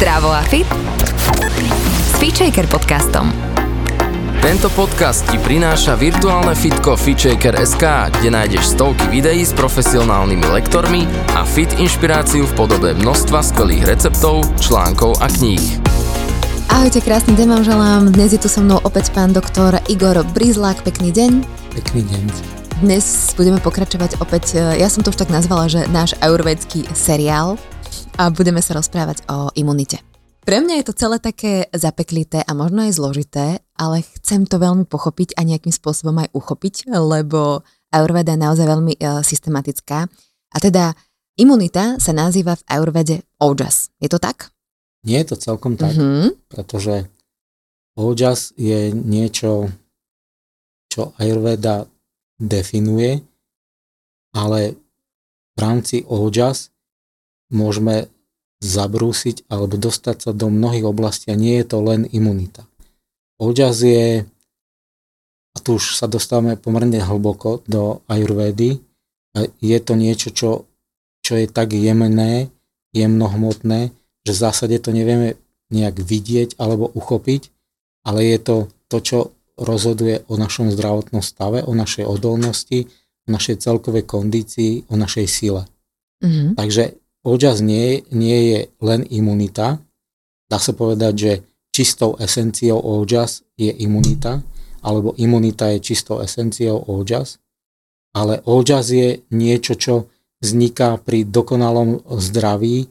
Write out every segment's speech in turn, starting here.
Zdravo a fit s Feature podcastom. Tento podcast ti prináša virtuálne fitko FitShaker.sk, kde nájdeš stovky videí s profesionálnymi lektormi a fit inšpiráciu v podobe množstva skvelých receptov, článkov a kníh. Ahojte, krásny deň vám želám. Dnes je tu so mnou opäť pán doktor Igor Brizlák. Pekný deň. Pekný deň. Dnes budeme pokračovať opäť, e, ja som to už tak nazvala, že náš ajurvedský seriál a budeme sa rozprávať o imunite. Pre mňa je to celé také zapeklité a možno aj zložité, ale chcem to veľmi pochopiť a nejakým spôsobom aj uchopiť, lebo Ayurveda je naozaj veľmi uh, systematická. A teda imunita sa nazýva v Ayurvede Ojas. Je to tak? Nie je to celkom tak, uh-huh. pretože Ojas je niečo, čo Ayurveda definuje, ale v rámci Ojas môžeme zabrúsiť alebo dostať sa do mnohých oblastí a nie je to len imunita. Ojas je, a tu už sa dostávame pomerne hlboko do ajurvédy, je to niečo, čo, čo je tak jemné, jemnohmotné, že v zásade to nevieme nejak vidieť alebo uchopiť, ale je to to, čo rozhoduje o našom zdravotnom stave, o našej odolnosti, o našej celkovej kondícii, o našej sile. Mm-hmm. Takže Ojas nie, nie je len imunita. Dá sa povedať, že čistou esenciou ojas je imunita, alebo imunita je čistou esenciou ojas. Ale ojas je niečo, čo vzniká pri dokonalom zdraví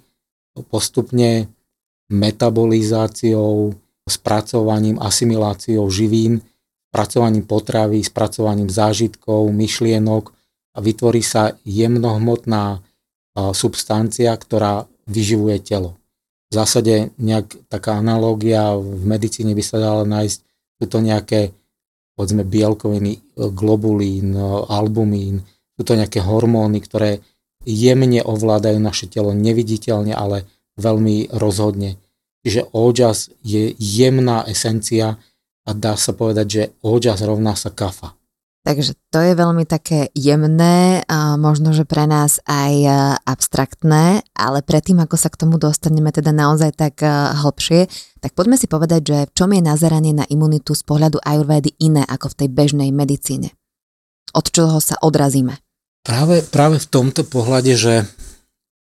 postupne metabolizáciou, spracovaním, asimiláciou živín, spracovaním potravy, spracovaním zážitkov, myšlienok a vytvorí sa jemnohmotná substancia, ktorá vyživuje telo. V zásade nejak taká analógia v medicíne by sa dala nájsť, sú to nejaké povedzme bielkoviny, globulín, albumín, sú to nejaké hormóny, ktoré jemne ovládajú naše telo, neviditeľne, ale veľmi rozhodne. Čiže ojas je jemná esencia a dá sa povedať, že ojas rovná sa kafa. Takže to je veľmi také jemné, možno, že pre nás aj e, abstraktné, ale predtým, ako sa k tomu dostaneme teda naozaj tak e, hlbšie, tak poďme si povedať, že v čom je nazeranie na imunitu z pohľadu ajurvédy iné ako v tej bežnej medicíne. Od čoho sa odrazíme? Práve, práve v tomto pohľade, že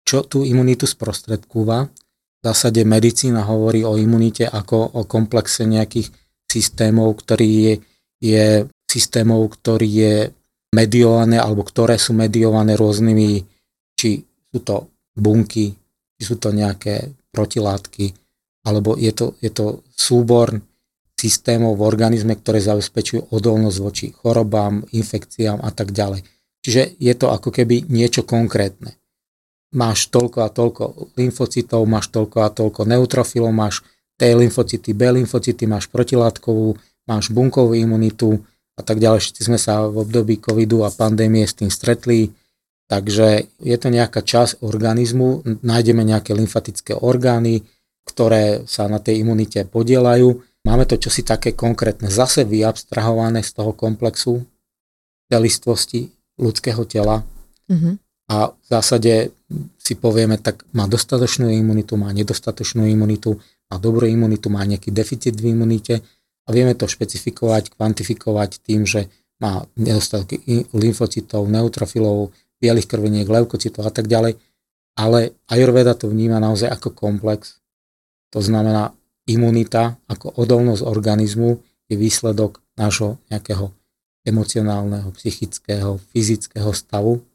čo tú imunitu sprostredkúva, v zásade medicína hovorí o imunite ako o komplexe nejakých systémov, ktorý je, je systémov, ktorý je mediované alebo ktoré sú mediované rôznymi, či sú to bunky, či sú to nejaké protilátky, alebo je to, je to súbor systémov v organizme, ktoré zabezpečujú odolnosť voči chorobám, infekciám a tak ďalej. Čiže je to ako keby niečo konkrétne. Máš toľko a toľko lymfocytov, máš toľko a toľko neutrofilov, máš T lymfocyty, B lymfocyty, máš protilátkovú, máš bunkovú imunitu, a tak ďalej. Všetci sme sa v období covidu a pandémie s tým stretli, takže je to nejaká časť organizmu, nájdeme nejaké lymfatické orgány, ktoré sa na tej imunite podielajú. Máme to čosi také konkrétne, zase vyabstrahované z toho komplexu celistvosti ľudského tela. Mm-hmm. A v zásade si povieme, tak má dostatočnú imunitu, má nedostatočnú imunitu, má dobrú imunitu, má nejaký deficit v imunite a vieme to špecifikovať, kvantifikovať tým, že má nedostatky lymfocytov, neutrofilov, bielých krviniek, leukocitov a tak ďalej. Ale Ayurveda to vníma naozaj ako komplex. To znamená, imunita ako odolnosť organizmu je výsledok nášho nejakého emocionálneho, psychického, fyzického stavu.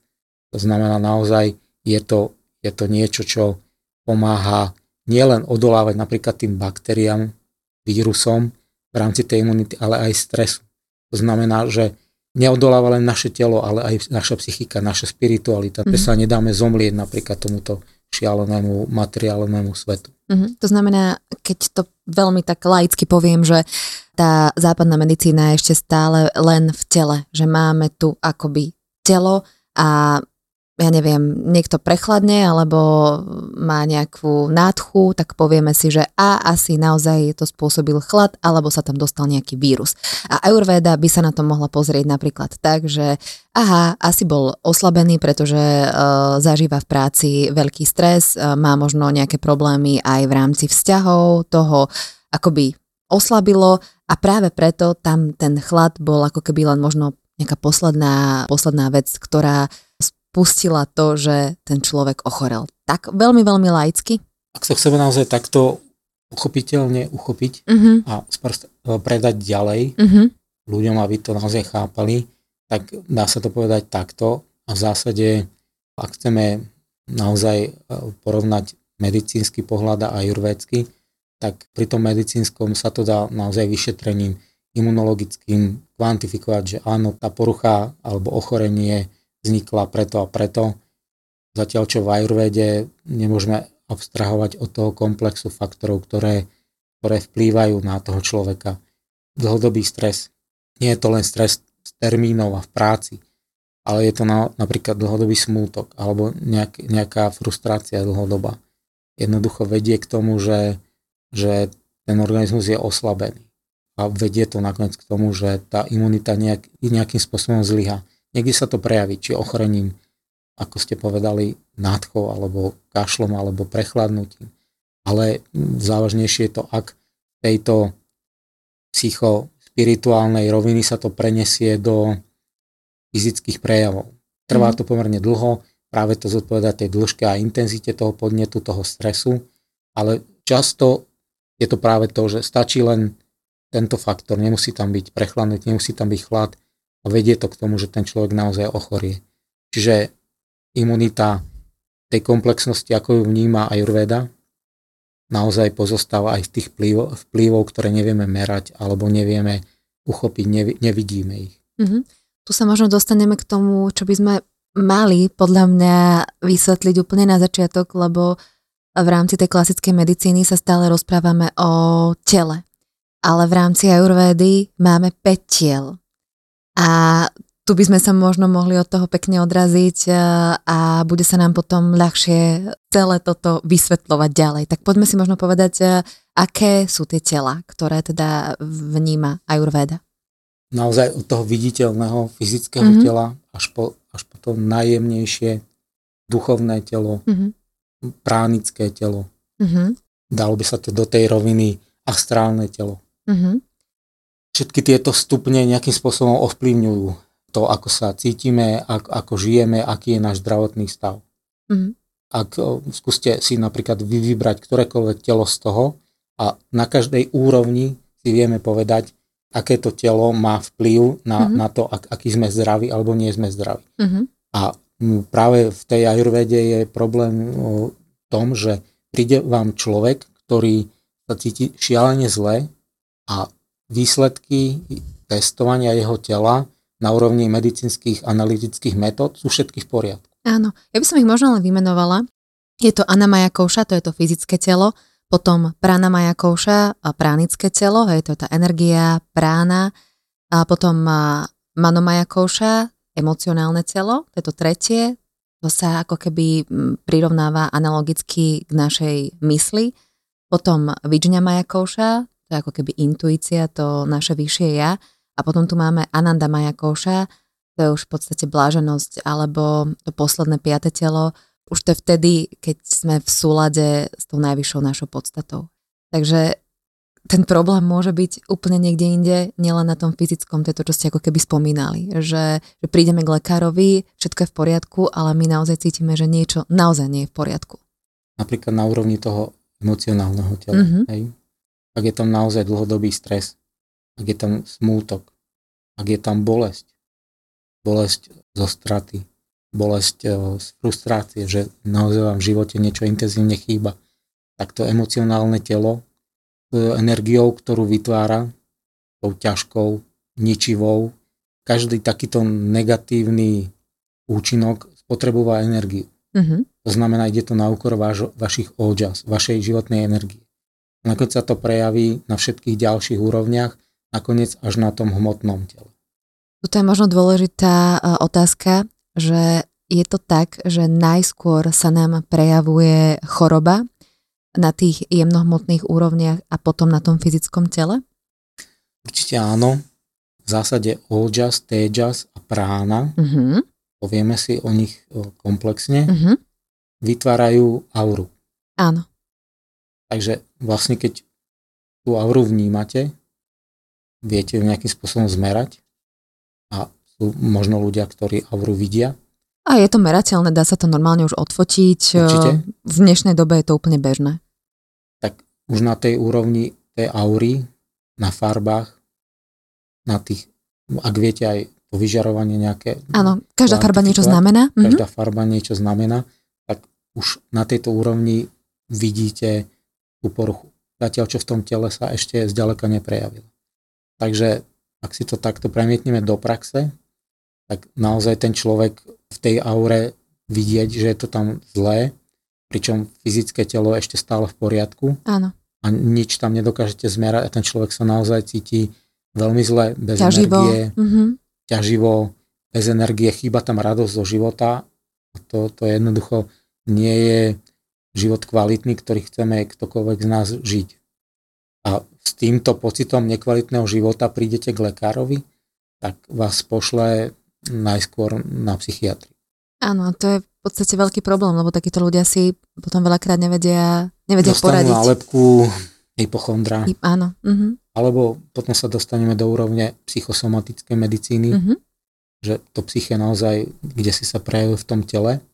To znamená naozaj, je to, je to niečo, čo pomáha nielen odolávať napríklad tým baktériám, vírusom, v rámci tej imunity, ale aj stresu. To znamená, že neodoláva len naše telo, ale aj naša psychika, naša spiritualita. Mm-hmm. sa nedáme zomlieť napríklad tomuto šialenému materiálnemu svetu. Mm-hmm. To znamená, keď to veľmi tak laicky poviem, že tá západná medicína je ešte stále len v tele, že máme tu akoby telo a ja neviem, niekto prechladne alebo má nejakú nádchu, tak povieme si, že a asi naozaj to spôsobil chlad alebo sa tam dostal nejaký vírus. A Ayurveda by sa na to mohla pozrieť napríklad tak, že aha, asi bol oslabený, pretože uh, zažíva v práci veľký stres, uh, má možno nejaké problémy aj v rámci vzťahov, toho akoby oslabilo a práve preto tam ten chlad bol ako keby len možno nejaká posledná, posledná vec, ktorá spustila to, že ten človek ochorel. Tak veľmi, veľmi laicky. Ak to chceme naozaj takto uchopiteľne uchopiť uh-huh. a sprst, e, predať ďalej uh-huh. ľuďom, aby to naozaj chápali, tak dá sa to povedať takto a v zásade, ak chceme naozaj e, porovnať medicínsky pohľad a ajurvédsky, tak pri tom medicínskom sa to dá naozaj vyšetrením imunologickým kvantifikovať, že áno, tá porucha alebo ochorenie vznikla preto a preto. Zatiaľ, čo v Ayurvede nemôžeme abstrahovať od toho komplexu faktorov, ktoré, ktoré vplývajú na toho človeka. Dlhodobý stres. Nie je to len stres z termínov a v práci, ale je to na, napríklad dlhodobý smútok alebo nejak, nejaká frustrácia dlhodoba. Jednoducho vedie k tomu, že, že ten organizmus je oslabený a vedie to nakoniec k tomu, že tá imunita nejak, nejakým spôsobom zlyha. Niekde sa to prejaví, či ochorením, ako ste povedali, nádchou, alebo kašlom, alebo prechladnutím. Ale závažnejšie je to, ak tejto psychospirituálnej roviny sa to prenesie do fyzických prejavov. Trvá mhm. to pomerne dlho, práve to zodpoveda tej dĺžke a intenzite toho podnetu, toho stresu, ale často je to práve to, že stačí len tento faktor, nemusí tam byť prechladnutie, nemusí tam byť chlad, a vedie to k tomu, že ten človek naozaj ochorie. Čiže imunita tej komplexnosti, ako ju vníma Ayurveda, naozaj pozostáva aj z tých vplyvov, vplyvov ktoré nevieme merať alebo nevieme uchopiť, nevi, nevidíme ich. Mm-hmm. Tu sa možno dostaneme k tomu, čo by sme mali podľa mňa vysvetliť úplne na začiatok, lebo v rámci tej klasickej medicíny sa stále rozprávame o tele. Ale v rámci Ayurvédy máme 5 tiel. A tu by sme sa možno mohli od toho pekne odraziť e, a bude sa nám potom ľahšie celé toto vysvetľovať ďalej. Tak poďme si možno povedať, e, aké sú tie tela, ktoré teda vníma Ayurveda. Naozaj od toho viditeľného fyzického mm-hmm. tela až po, až po to najjemnejšie duchovné telo, mm-hmm. pránické telo. Mm-hmm. Dalo by sa to do tej roviny astrálne telo. Mm-hmm všetky tieto stupne nejakým spôsobom ovplyvňujú to, ako sa cítime, ako, ako žijeme, aký je náš zdravotný stav. Mm-hmm. Ak skúste si napríklad vy vybrať ktorékoľvek telo z toho a na každej úrovni si vieme povedať, aké to telo má vplyv na, mm-hmm. na to, ak, aký sme zdraví alebo nie sme zdraví. Mm-hmm. A práve v tej ajurvede je problém v tom, že príde vám človek, ktorý sa cíti šialene zle a výsledky testovania jeho tela na úrovni medicínskych analytických metód sú všetky v poriadku. Áno, ja by som ich možno len vymenovala. Je to Anamaja Kouša, to je to fyzické telo, potom Pranamaja Kouša, pránické telo, hej, to je tá energia, prána, a potom Manomaja Kouša, emocionálne telo, to je to tretie, to sa ako keby prirovnáva analogicky k našej mysli. Potom Vijnamaya Kouša, to je ako keby intuícia, to naše vyššie ja. A potom tu máme Ananda Majakouša, to je už v podstate bláženosť, alebo to posledné piate telo, už to je vtedy, keď sme v súlade s tou najvyššou našou podstatou. Takže ten problém môže byť úplne niekde inde, nielen na tom fyzickom, to je to, čo ste ako keby spomínali, že, že prídeme k lekárovi, všetko je v poriadku, ale my naozaj cítime, že niečo naozaj nie je v poriadku. Napríklad na úrovni toho emocionálneho tela. Mm-hmm. Hej? Ak je tam naozaj dlhodobý stres, ak je tam smútok, ak je tam bolesť, bolesť zo straty, bolesť e, z frustrácie, že naozaj vám v živote niečo intenzívne chýba, tak to emocionálne telo energiou, ktorú vytvára, tou ťažkou, ničivou, každý takýto negatívny účinok spotrebuje energiu. Mm-hmm. To znamená, ide to na úkor vaš, vašich ojas, vašej životnej energie. Nakoniec sa to prejaví na všetkých ďalších úrovniach, nakoniec až na tom hmotnom tele. Tu je možno dôležitá e, otázka, že je to tak, že najskôr sa nám prejavuje choroba na tých jemnohmotných úrovniach a potom na tom fyzickom tele? Určite áno. V zásade Ojas, Tejas a Prána, Uh-huh. povieme si o nich o, komplexne, Uh-huh. vytvárajú auru. Áno. Takže vlastne keď tú auru vnímate, viete ju nejakým spôsobom zmerať a sú možno ľudia, ktorí auru vidia. A je to merateľné, dá sa to normálne už odfotiť. Určite. V dnešnej dobe je to úplne bežné. Tak už na tej úrovni tej aury, na farbách, na tých, ak viete aj to vyžarovanie nejaké, Áno, každá farba niečo znamená. Mhm. každá farba niečo znamená, tak už na tejto úrovni vidíte tú poruchu. Zatiaľ, čo v tom tele sa ešte zďaleka neprejavilo. Takže ak si to takto premietneme do praxe, tak naozaj ten človek v tej aure vidieť, že je to tam zlé, pričom fyzické telo je ešte stále v poriadku Áno, a nič tam nedokážete zmerať a ten človek sa naozaj cíti veľmi zle, bez ťaživo. energie, Mhm. ťaživo, bez energie, chýba tam radosť zo života. A To, to jednoducho nie je život kvalitný, ktorý chceme ktokoľvek z nás žiť. A s týmto pocitom nekvalitného života prídete k lekárovi, tak vás pošle najskôr na psychiatri. Áno, to je v podstate veľký problém, lebo takíto ľudia si potom veľakrát nevedia, nevedia Dostanú poradiť. nálepku hypochondra, I- Áno. Mhm. alebo potom sa dostaneme do úrovne psychosomatickej medicíny, Mhm. že to psyché naozaj, kde si sa prejavuje v tom tele,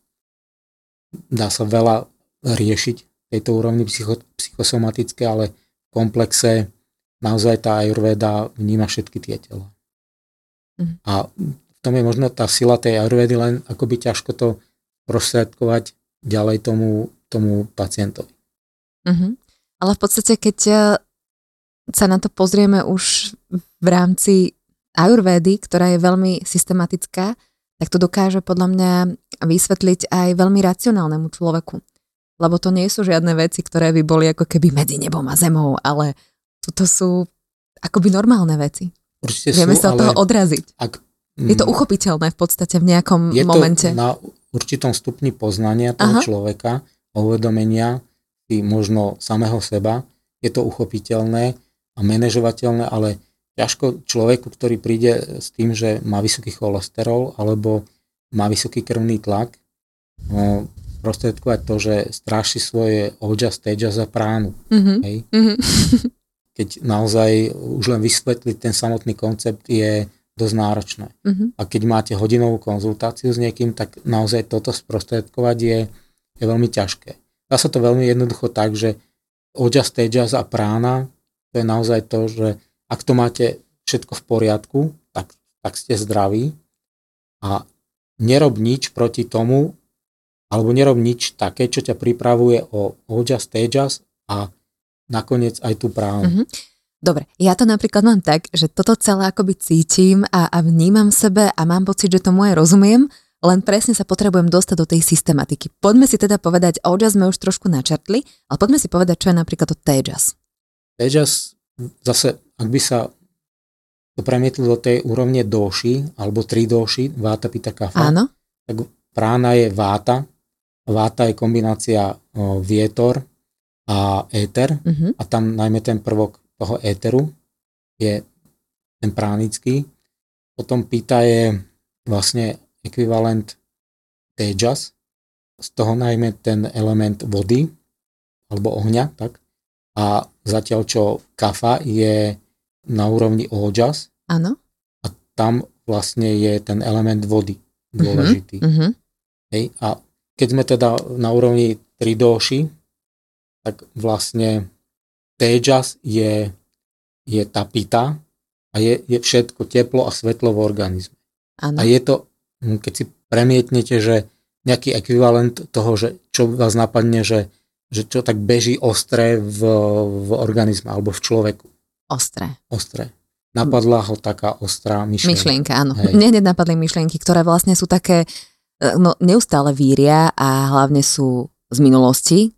dá sa veľa riešiť tejto úrovni psycho, psychosomatické, ale v komplexe naozaj tá ajurveda vníma všetky tie tela. Mhm. A v tom je možno tá sila tej ajurvedy, len akoby ťažko to prostredkovať ďalej tomu, tomu pacientovi. Mhm. Ale v podstate, keď eh, sa na to pozrieme už v rámci ajurvédy, ktorá je veľmi systematická, tak to dokáže podľa mňa vysvetliť aj veľmi racionálnemu človeku. Lebo to nie sú žiadne veci, ktoré by boli ako keby medzi nebom a zemou, ale toto sú akoby normálne veci. Určite Vieme sú, sa od toho odraziť. ak, Je to mm, uchopiteľné v podstate v nejakom je to momente. na určitom stupni poznania toho Aha. človeka, uvedomenia si možno samého seba, je to uchopiteľné a manažovateľné, ale ťažko človeku, ktorý príde s tým, že má vysoký cholesterol alebo má vysoký krvný tlak, no, prostredkovať to, že stráši svoje ojas, tejas a pránu. Mhm. Hej? Mhm. Keď naozaj už len vysvetliť ten samotný koncept je dosť náročné. Mhm. A keď máte hodinovú konzultáciu s niekým, tak naozaj toto sprostredkovať je, je veľmi ťažké. Dá sa to veľmi jednoducho tak, že ojas, tejas a prána, to je naozaj to, že ak to máte všetko v poriadku, tak, tak ste zdraví a nerob nič proti tomu, alebo nerob nič také, čo ťa pripravuje o ojas, tejas a nakoniec aj tú pránu. Mhm. Dobre, ja to napríklad mám tak, že toto celé akoby cítim a, a vnímam sebe a mám pocit, že tomu aj rozumiem, len presne sa potrebujem dostať do tej systematiky. Poďme si teda povedať, Ojas sme už trošku načrtli, ale poďme si povedať, čo je napríklad to Tejas. Tejas, zase, ak by sa to premietlo do tej úrovne doši, alebo tri doši, váta, pita, kafa, Áno? prána je váta, váta je kombinácia vietor a éter Mhm. a tam najmä ten prvok toho éteru je ten pránický. Potom pita je vlastne ekvivalent tejas, z toho najmä ten element vody alebo ohňa, tak. A zatiaľ čo kafa je na úrovni ojas Áno? a tam vlastne je ten element vody dôležitý. Mhm. Hej? A keď sme teda na úrovni 3 doši, tak vlastne tejas je, je tá pita a je, je všetko teplo a svetlo v organizme. Áno. A je to, hm, keď si premietnete, že nejaký ekvivalent toho, že čo vás napadne, že, že čo tak beží ostré v, v organizme alebo v človeku. Ostré. Ostré. Napadla ho taká ostrá myšlienka. Myšlienka, áno. Hej. Hneď napadli myšlienky, ktoré vlastne sú také, e, no neustále víria a hlavne sú z minulosti,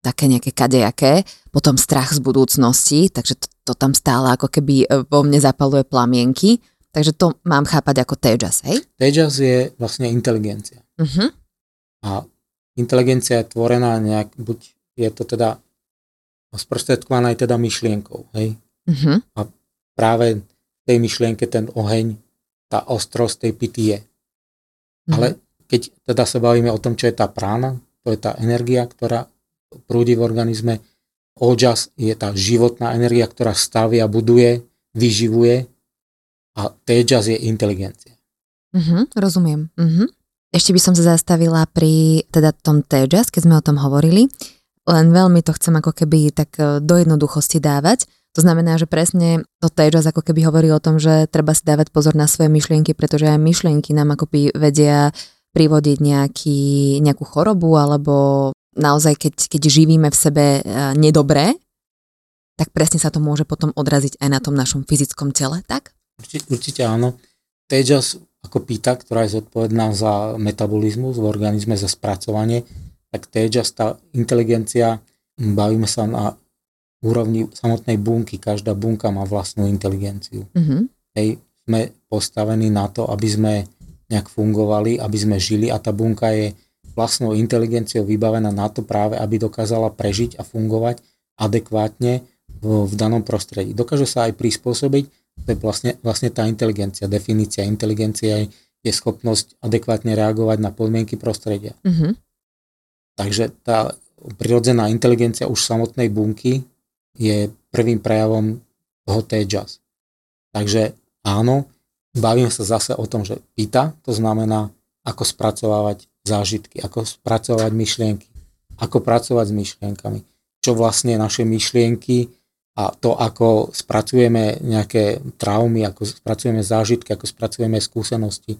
také nejaké kadejaké, potom strach z budúcnosti, takže to, to tam stále ako keby e, vo mne zapaluje plamienky, takže to mám chápať ako tejas, hej? Tejas je vlastne inteligencia. Uh-huh. A inteligencia je tvorená nejak, buď je to teda sprostredkovaná aj teda myšlienkou, hej. Uh-huh. A práve v tej myšlienke ten oheň, tá ostrosť tej pity je. Uh-huh. Ale keď teda sa bavíme o tom, čo je tá prána, to je tá energia, ktorá prúdi v organizme, ojas je tá životná energia, ktorá stavia, buduje, vyživuje a tejas je inteligencia. Uh-huh, rozumiem. Uh-huh. Ešte by som sa zastavila pri teda tom tejas, keď sme o tom hovorili. Len veľmi to chcem ako keby tak e, do jednoduchosti dávať. To znamená, že presne to tejas ako keby hovorí o tom, že treba si dávať pozor na svoje myšlienky, pretože aj myšlienky nám akoby vedia privodiť nejaký, nejakú chorobu alebo naozaj keď, keď živíme v sebe e, nedobré, tak presne sa to môže potom odraziť aj na tom našom fyzickom tele, tak? Určite, určite áno. Tejas ako pýta, ktorá je zodpovedná za metabolizmus v organizme, za spracovanie, tak tejas, tá inteligencia, bavíme sa na úrovni samotnej bunky. Každá bunka má vlastnú inteligenciu. Uh-huh. Hej, sme postavení na to, aby sme nejak fungovali, aby sme žili a tá bunka je vlastnou inteligenciou vybavená na to práve, aby dokázala prežiť a fungovať adekvátne v, v danom prostredí. Dokáže sa aj prispôsobiť, to je vlastne, vlastne tá inteligencia. Definícia inteligencia je, je schopnosť adekvátne reagovať na podmienky prostredia. Uh-huh. Takže tá prirodzená inteligencia už samotnej bunky je prvým prejavom toho tejas. Takže áno, bavím sa zase o tom, že pýta, to znamená, ako spracovávať zážitky, ako spracovať myšlienky, ako pracovať s myšlienkami, čo vlastne naše myšlienky a to, ako spracujeme nejaké traumy, ako spracujeme zážitky, ako spracujeme skúsenosti,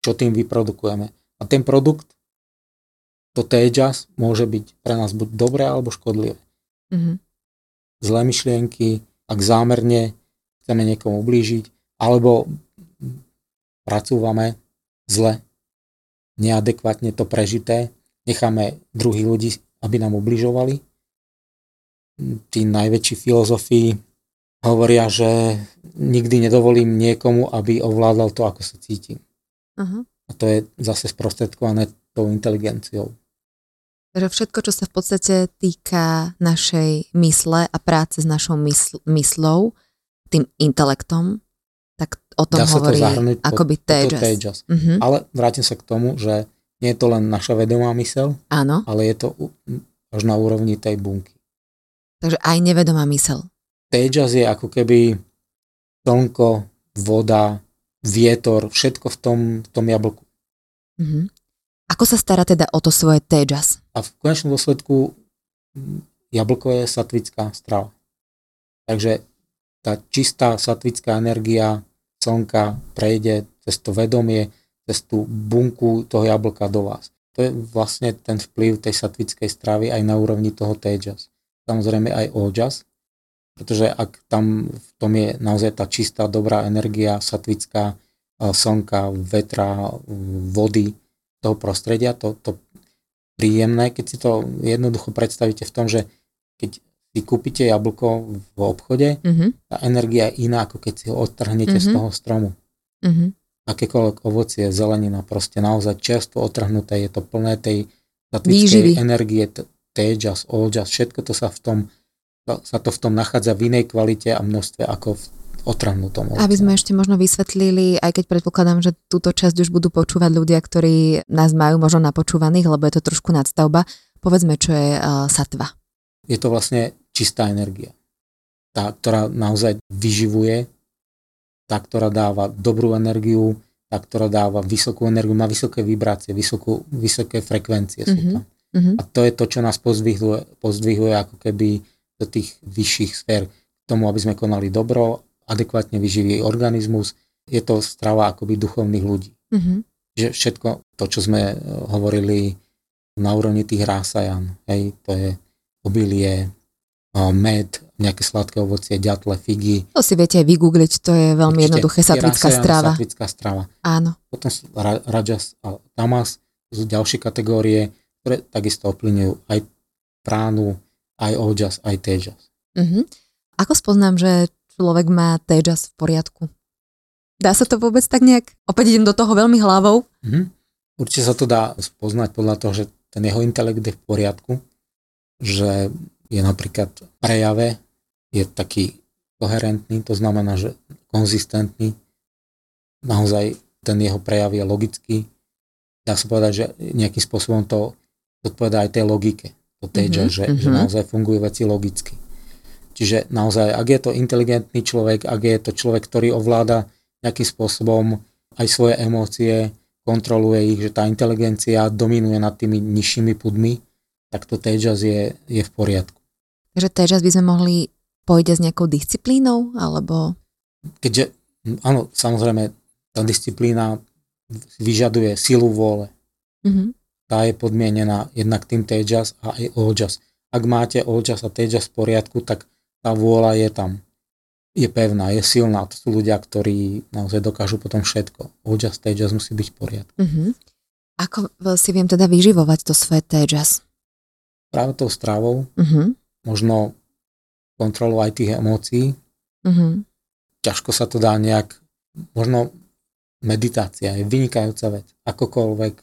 čo tým vyprodukujeme. A ten produkt, to tejas, môže byť pre nás buď dobré alebo škodlivé. Uh-huh. Zlé myšlienky, ak zámerne chceme niekomu ublížiť, alebo pracúvame zle, neadekvátne to prežité, necháme druhých ľudí, aby nám ubližovali. Tí najväčší filozofii hovoria, že nikdy nedovolím niekomu, aby ovládal to, ako sa cítim. Uh-huh. A to je zase sprostredkované tou inteligenciou. Takže všetko, čo sa v podstate týka našej mysle a práce s našou mysl- myslou, tým intelektom, o tom Dá hovorí to zahrnúť akoby tejas. Uh-huh. Ale vrátim sa k tomu, že nie je to len naša vedomá mysel, Áno, ale je to až na úrovni tej bunky. takže aj nevedomá mysel. Tejas je ako keby slnko, voda, vietor, všetko v tom, v tom jablku. Uh-huh. Ako sa stará teda o to svoje tejas? A v konečnom dôsledku mm, jablko je satvická strava. Takže tá čistá satvická energia slnka prejde cez to vedomie, cez tú bunku toho jablka do vás. To je vlastne ten vplyv tej satvickej stravy aj na úrovni toho tejas. Samozrejme aj ojas, pretože ak tam v tom je naozaj tá čistá, dobrá energia satvická, eh, slnka, vetra, vody, toho prostredia, to, to príjemné, keď si to jednoducho predstavíte v tom, že keď si kúpite jablko v obchode, Uh-huh. tá energia je iná, ako keď si ho odtrhnete mm-hmm. z Mhm. toho stromu. Uh-huh. Akékoľvek ovocie, zelenina, proste naozaj čerstvo odtrhnuté, je to plné tej Výživy. latvickej energie, tejas, ojas, všetko to sa v tom sa to v tom nachádza v inej kvalite a množstve ako v otrhnutom ovoci. Aby sme ešte možno vysvetlili, aj keď predpokladám, že túto časť už budú počúvať ľudia, ktorí nás majú možno napočúvaných, lebo je to trošku nadstavba. Povedzme, čo je uh, satva. Je to vlastne čistá energia. Tá, ktorá naozaj vyživuje, tá, ktorá dáva dobrú energiu, tá, ktorá dáva vysokú energiu, má vysoké vibrácie, vysokú, vysoké frekvencie sú Mhm. tam. Uh-huh. A to je to, čo nás pozdvihuje, pozdvihuje ako keby do tých vyšších sfér. K tomu, aby sme konali dobro, adekvátne vyživý organizmus. Je to strava akoby duchovných ľudí. Uh-huh. Že všetko to, čo sme e, hovorili na úrovni tých rásajan, hej, to je obilie, med, nejaké sladké ovocie, ďatle, figy. To si viete aj vygoogliť, to je veľmi Určite. jednoduché Je satvická strava. Satvická strava. Áno. Potom sú ra- rajas a tamas, sú ďalšie kategórie, ktoré takisto ovplyvňujú aj pránu, aj ojas, aj tejas. Uh-huh. Ako spoznám, že človek má tejas v poriadku? Dá sa to vôbec tak nejak? Opäť idem do toho veľmi hlavou. Mhm. určite sa to dá spoznať podľa toho, že ten jeho intelekt je v poriadku, že je napríklad v prejave, je taký koherentný, to znamená, že konzistentný, naozaj ten jeho prejav je logický. Dá sa povedať, že nejakým spôsobom to odpovedá aj tej logike. To teďa, mm-hmm. že, mm-hmm. že mhm. naozaj fungujú veci logicky. Čiže naozaj, ak je to inteligentný človek, ak je to človek, ktorý ovláda nejakým spôsobom aj svoje emócie, kontroluje ich, že tá inteligencia dominuje nad tými nižšími pudmi, tak to Tejas je, je v poriadku. Takže Tejas by sme mohli pôjde s nejakou disciplínou, alebo... Keďže, áno, samozrejme, tá disciplína vyžaduje silu vôle. Mm-hmm. Tá je podmienená jednak tým Tejas a aj Ojas. Ak máte Ojas a Tejas v poriadku, tak tá vôľa je tam. Je pevná, je silná. To sú ľudia, ktorí naozaj dokážu potom všetko. Ojas, Tejas musí byť v poriadku. Mm-hmm. Ako si viem teda vyživovať to svoje Tejas? Práve tou stravou. Mm-hmm. Možno kontrolou aj tých emócií. Mm-hmm. Ťažko sa to dá nejak, možno meditácia je vynikajúca vec. Akokoľvek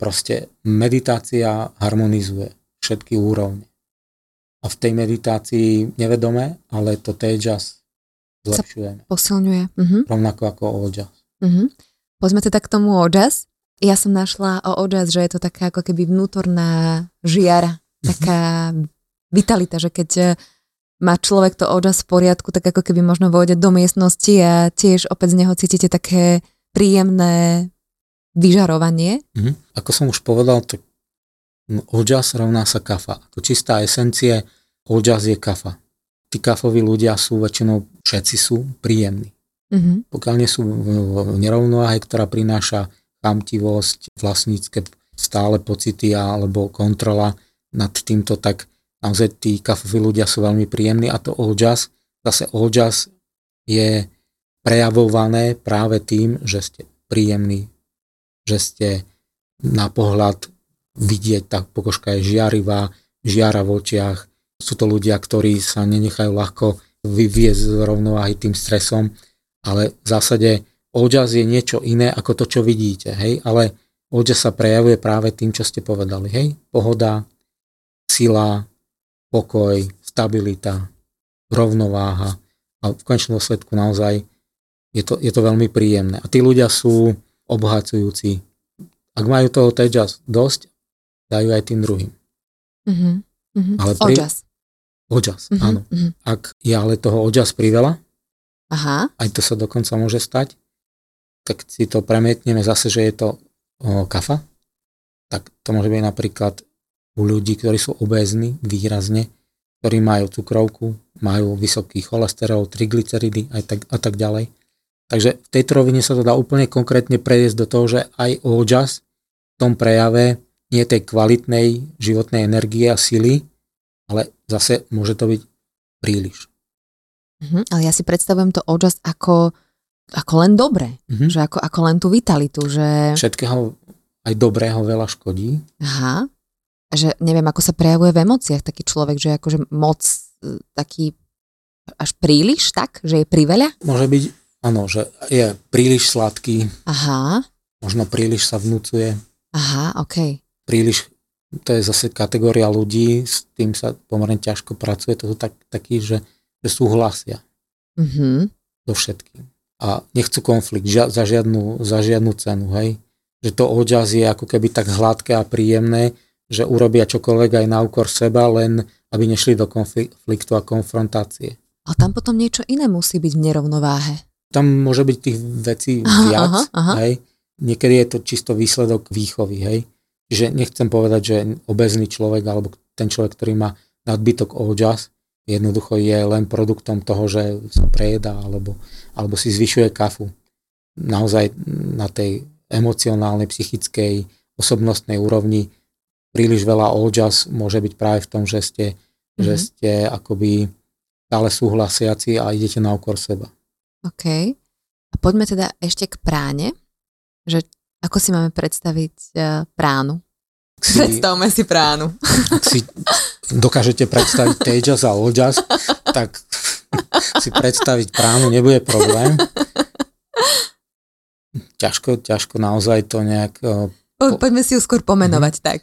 proste meditácia harmonizuje všetky úrovne a v tej meditácii nevedome, ale to tejas zlepšujeme. posilňuje. Uh-huh. Rovnako ako ojas. Uh-huh. Poďme teda k tomu ojas. Ja som našla o ojas, že je to taká ako keby vnútorná žiara, taká uh-huh. vitalita, že keď eh, má človek to ojas v poriadku, tak ako keby možno vôjde do miestnosti a tiež opäť z neho cítite také príjemné vyžarovanie. Uh-huh. Ako som už povedal, tak Ojas rovná sa kafa. Ako čistá esencie, ojas je kafa. Tí kafoví ľudia sú väčšinou, všetci sú príjemní. Mm-hmm. Pokiaľ nie sú v nerovnováhe, ktorá prináša chamtivosť, vlastnícke stále pocity alebo kontrola nad týmto, tak naozaj tí kafoví ľudia sú veľmi príjemní a to ojas, zase ojas je prejavované práve tým, že ste príjemní, že ste na pohľad vidieť, tá pokožka je žiarivá, žiara v očiach. Sú to ľudia, ktorí sa nenechajú ľahko vyviezť z rovnováhy tým stresom, ale v zásade ojas je niečo iné ako to, čo vidíte, hej, ale ojas sa prejavuje práve tým, čo ste povedali, hej, pohoda, sila, pokoj, stabilita, rovnováha a v konečnom dôsledku naozaj je to, je to veľmi príjemné. A tí ľudia sú obohacujúci. Ak majú toho tejas dosť dajú aj tým druhým. Mm-hmm. Mm-hmm. Ale pri... Ojas. Ojas, mm-hmm. áno. Mm-hmm. Ak je ale toho ojas priveľa, Aha. aj to sa dokonca môže stať, tak si to premietneme zase, že je to o, kafa, tak to môže byť napríklad u ľudí, ktorí sú obézni výrazne, ktorí majú cukrovku, majú vysoký cholesterol, triglyceridy a tak, a tak ďalej. Takže v tejto rovine sa to dá úplne konkrétne prejsť do toho, že aj ojas v tom prejave nie tej kvalitnej životnej energie a sily, ale zase môže to byť príliš. Mm-hmm, ale ja si predstavujem to odžas ako, ako len dobre, mm-hmm. že ako, ako len tú vitalitu, že... Všetkého aj dobrého veľa škodí. Aha, že neviem, ako sa prejavuje v emóciách taký človek, že akože moc e, taký až príliš tak, že je priveľa? Môže byť, áno, že je príliš sladký. Aha. Možno príliš sa vnúcuje. Aha. Okay príliš, to je zase kategória ľudí, s tým sa pomerne ťažko pracuje, to sú tak, takí, že, že súhlasia mm-hmm. so všetkým. A nechcú konflikt žia, za, žiadnu, za žiadnu cenu, hej. Že to oďaz je ako keby tak hladké a príjemné, že urobia čokoľvek aj na úkor seba, len aby nešli do konfliktu a konfrontácie. A tam potom niečo iné musí byť v nerovnováhe. Tam môže byť tých vecí aha, viac, aha, aha. hej. Niekedy je to čisto výsledok výchovy, hej Čiže nechcem povedať, že obezný človek alebo ten človek, ktorý má nadbytok ojas, jednoducho je len produktom toho, že sa prejedá alebo, alebo si zvyšuje kafu. Naozaj na tej emocionálnej, psychickej, osobnostnej úrovni príliš veľa ojas môže byť práve v tom, že ste, mm-hmm. že ste akoby stále súhlasiaci a idete na okor seba. OK. A poďme teda ešte k práne, že ako si máme predstaviť uh, pránu? Si, Predstavme si pránu. Ak si dokážete predstaviť Tejas a Ojas, tak si predstaviť pránu nebude problém. Ťažko, ťažko naozaj to nejak uh, Po, poďme si ju skôr pomenovať mm-hmm. tak.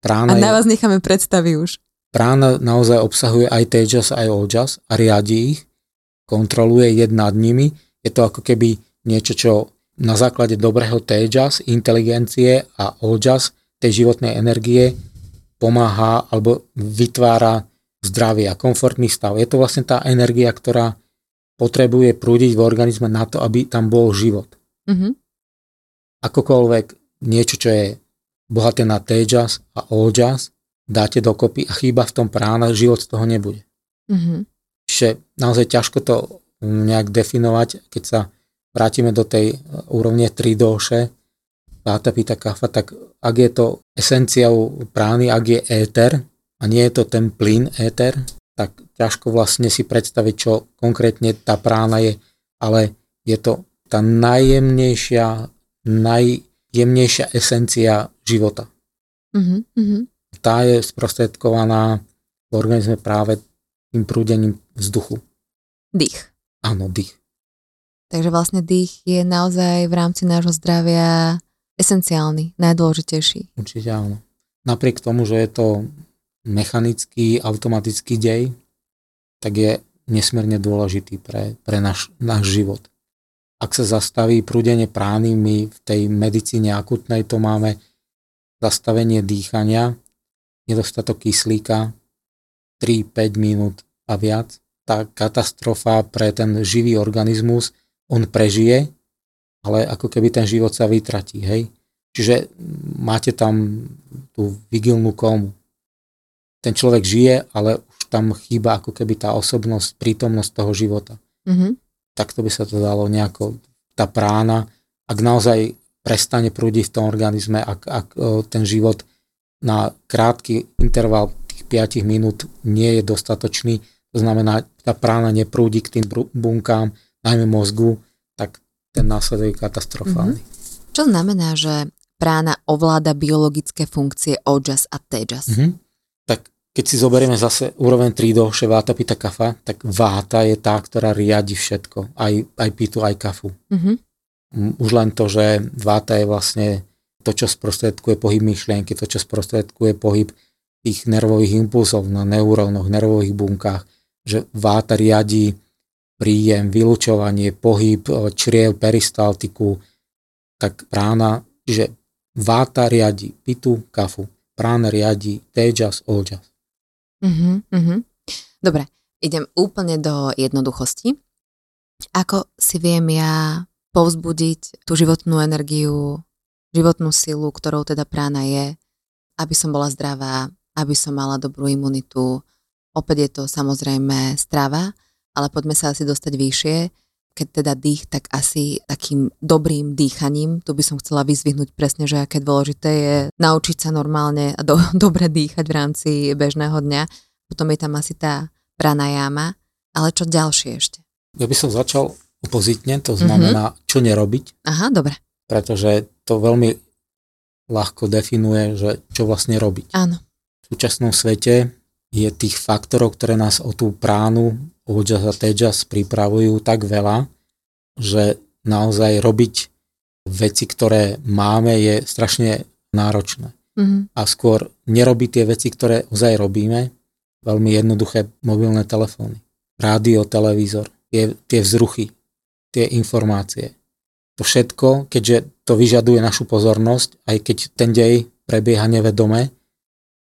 Prána A na je, vás necháme predstavy už. prána naozaj obsahuje aj tejas, aj ojas a riadi ich, kontroluje jed nad nimi. Je to ako keby niečo, čo na základe dobrého tejas, inteligencie a ojas, tej životnej energie, pomáha alebo vytvára zdravý a komfortný stav. Je to vlastne tá energia, ktorá potrebuje prúdiť v organizme na to, aby tam bol život. Mhm. Akokoľvek niečo, čo je bohaté na tejas a ojas, dáte dokopy a chýba v tom prána, život z toho nebude. Mhm. Čiže naozaj ťažko to nejak definovať, keď sa vrátime do tej úrovne 3 doše, Váta pita kafa, tak ak je to esenciou prány, ak je éter a nie je to ten plyn éter, tak ťažko vlastne si predstaviť, čo konkrétne tá prána je, ale je to tá najjemnejšia, najjemnejšia esencia života. Mhm. Mhm. Tá je sprostredkovaná v organizme práve tým prúdením vzduchu. Dých. Áno, dých. Takže vlastne dých je naozaj v rámci nášho zdravia esenciálny, najdôležitejší. Určite áno. Napriek tomu, že je to mechanický, automatický dej, tak je nesmierne dôležitý pre, pre náš, náš život. Ak sa zastaví prúdenie prány, my v tej medicíne akutnej to máme zastavenie dýchania, nedostatok kyslíka, 3-5 minút a viac. Tá katastrofa pre ten živý organizmus, on prežije, ale ako keby ten život sa vytratí, hej. Čiže máte tam tú vigilnú komu. Ten človek žije, ale už tam chýba ako keby tá osobnosť, prítomnosť toho života. Mhm. Takto by sa to dalo nejako, tá prána, ak naozaj prestane prúdiť v tom organizme, ak, ak o, ten život na krátky interval tých 5 minút nie je dostatočný, to znamená, tá prána neprúdi k tým bunkám, najmä mozgu, tak ten následok je katastrofálny. Čo znamená, že prána ovláda biologické funkcie ojas a tejas? Mhm. Tak keď si zoberieme zase úroveň 3 do váta, pita, kafa, tak váta je tá, ktorá riadi všetko. Aj, aj pitu, aj kafu. Mhm. M, Už len to, že váta je vlastne to, čo sprostredkuje pohyb myšlienky, to, čo sprostredkuje pohyb tých nervových impulzov na neurónoch, nervových bunkách, že váta riadi príjem, vylučovanie, pohyb e, čriev, peristaltiku, tak prána, čiže váta riadi pitu, kafu, prána riadi tejas, ojas. Mhm, mhm. Dobre, idem úplne do jednoduchosti. Ako si viem ja povzbudiť tú životnú energiu, životnú silu, ktorou teda prána je, aby som bola zdravá, aby som mala dobrú imunitu. Opäť je to samozrejme strava, ale poďme sa asi dostať vyššie. Keď teda dých, tak asi takým dobrým dýchaním, tu by som chcela vyzvihnúť presne, že aké dôležité je naučiť sa normálne a do, dobre dýchať v rámci bežného dňa. Potom je tam asi tá pranajama, ale čo ďalšie ešte? Ja by som začal opozitne, to znamená, mm-hmm. čo nerobiť, Aha, dobre, pretože to veľmi ľahko definuje, že čo vlastne robiť. áno. V súčasnom svete je tých faktorov, ktoré nás o tú pránu, ojas a tejas pripravujú tak veľa, že naozaj robiť veci, ktoré máme, je strašne náročné. Mhm. A skôr nerobiť tie veci, ktoré ozaj robíme, veľmi jednoduché mobilné telefóny, rádio, televízor, tie, tie vzruchy, tie informácie. To všetko, keďže to vyžaduje našu pozornosť, aj keď ten dej prebieha nevedome,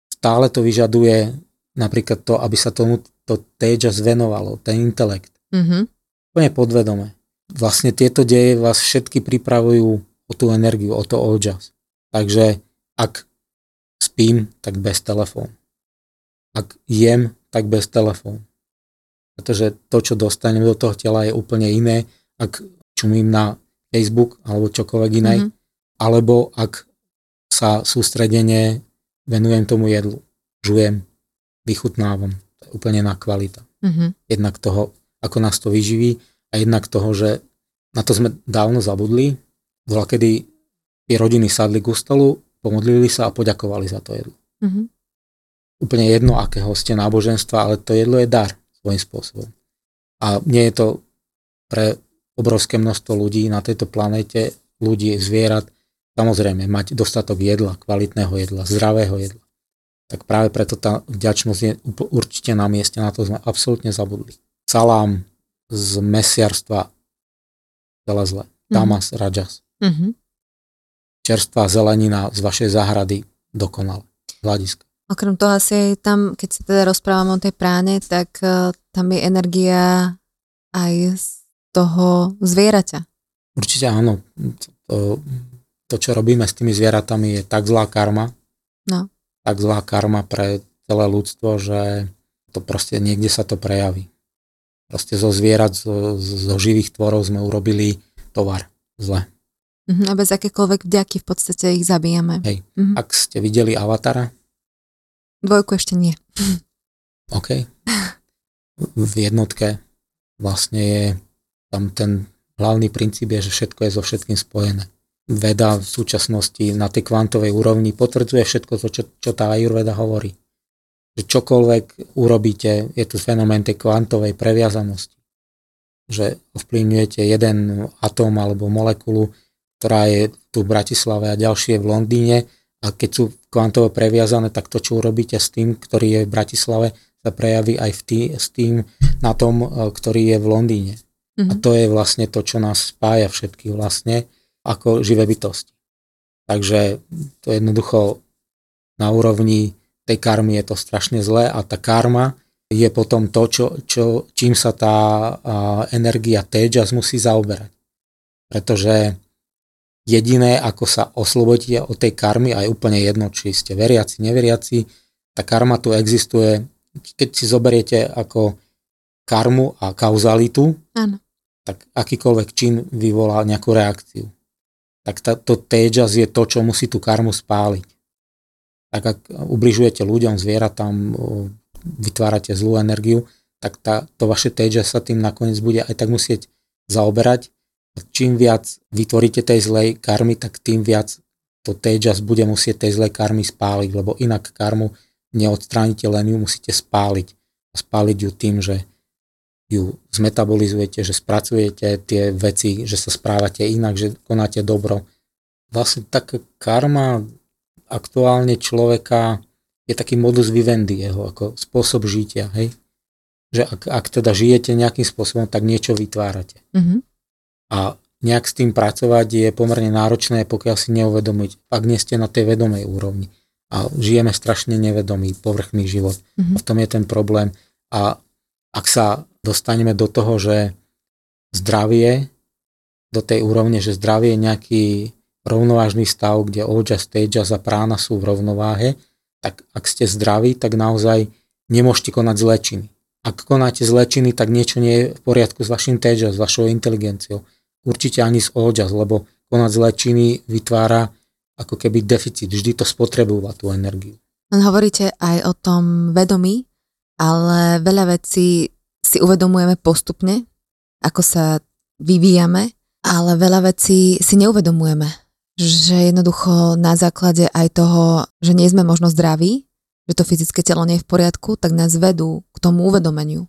stále to vyžaduje napríklad to, aby sa tomu to tejas venovalo, ten intelekt. Mhm. Úplne podvedome. Vlastne tieto deje vás všetky pripravujú o tú energiu, o to ojas. Takže ak spím, tak bez telefón. Ak jem, tak bez telefón. Pretože to, čo dostanem do toho tela, je úplne iné, ak čumím na Facebook alebo čokoľvek iné, Mhm. mm-hmm. alebo ak sa sústredene venujem tomu jedlu. Žujem, vychutnávam. Úplne iná kvalita. Mhm. Jednak toho, ako nás to vyživí a jednak toho, že na to sme dávno zabudli. Bola, kedy tie rodiny sadli ku stolu, pomodlili sa a poďakovali za to jedlo. Mhm. Úplne jedno, akého ste náboženstva, ale to jedlo je dar svojím spôsobom. A nie je to pre obrovské množstvo ľudí na tejto planete, ľudí, zvierat, samozrejme mať dostatok jedla, kvalitného jedla, zdravého jedla. Tak práve preto tá vďačnosť je určite na mieste, na to sme absolútne zabudli. Salám z mesiarstva celé zle. Mhm. Tamas, mm-hmm. rajas. Mm-hmm. Čerstvá zelenina z vašej záhrady dokonale. Hľadiska. Okrem toho asi aj tam, keď sa teda rozprávame o tej práne, tak uh, tam je energia aj z toho zvieraťa. Určite áno. To, to, čo robíme s tými zvieratami, je tak zlá karma. No. Tak zlá karma pre celé ľudstvo, že to proste niekde sa to prejaví. Proste zo zvierat, zo, zo živých tvorov sme urobili tovar. Zle. Uh-huh, a bez akékoľvek vďaky v podstate ich zabíjame. Hej. Uh-huh. Ak ste videli Avatara, Dvojku ešte nie. OK. V jednotke vlastne je tam ten hlavný princíp je, že všetko je so všetkým spojené. Veda v súčasnosti na tej kvantovej úrovni potvrdzuje všetko to, čo, čo tá Ayurveda hovorí. Že čokoľvek urobíte, je tu fenomén tej kvantovej previazanosti. Že ovplyvňujete jeden atóm alebo molekulu, ktorá je tu v Bratislave a ďalšie v Londýne a keď sú kvantovo previazané, tak to, čo urobíte s tým, ktorý je v Bratislave, sa prejaví aj v tý, s tým na tom, e, ktorý je v Londýne. Mm-hmm. A mhm. to je vlastne to, čo nás spája všetkých vlastne ako živé bytosti. Takže to jednoducho na úrovni tej karmy je to strašne zlé a tá karma je potom to, čo, čo, čím sa tá energia tejas musí zaoberať. Pretože jediné, ako sa oslobodíte od tej karmy, a je úplne jedno, či ste veriaci, neveriaci, tá karma tu existuje. Keď si zoberiete ako karmu a kauzalitu, Áno. tak akýkoľvek čin vyvolá nejakú reakciu. Tak to tejas je to, čo musí tú karmu spáliť. Tak ak ubližujete ľuďom, zvieratám, vytvárate zlú energiu, tak tá, to vaše tejas sa tým nakoniec bude aj tak musieť zaoberať čím viac vytvoríte tej zlej karmy, tak tým viac to tejas bude musieť tej zlej karmy spáliť, lebo inak karmu neodstránite, len ju musíte spáliť. A spáliť ju tým, že ju zmetabolizujete, že spracujete tie veci, že sa správate inak, že konáte dobro. Vlastne taká karma aktuálne človeka je taký modus vivendi jeho, ako spôsob žitia, hej? Že ak, ak teda žijete nejakým spôsobom, tak niečo vytvárate. Mm-hmm. A nejak s tým pracovať je pomerne náročné, pokiaľ si neuvedomiť, ak nie ste na tej vedomej úrovni. A žijeme strašne nevedomý, povrchný život. Mm-hmm. V tom je ten problém. A ak sa dostaneme do toho, že zdravie, do tej úrovne, že zdravie je nejaký rovnovážny stav, kde oja, steja a prána sú v rovnováhe, tak ak ste zdraví, tak naozaj nemôžete konať zlečiny. Ak konáte zlečiny, tak niečo nie je v poriadku s vašim teja, s vašou inteligenciou určite ani z oďaz, lebo konať zlé činy vytvára ako keby deficit, vždy to spotrebúva tú energiu. Hovoríte aj o tom vedomí, ale veľa vecí si uvedomujeme postupne, ako sa vyvíjame, ale veľa vecí si neuvedomujeme. Že jednoducho na základe aj toho, že nie sme možno zdraví, že to fyzické telo nie je v poriadku, tak nás vedú k tomu uvedomeniu.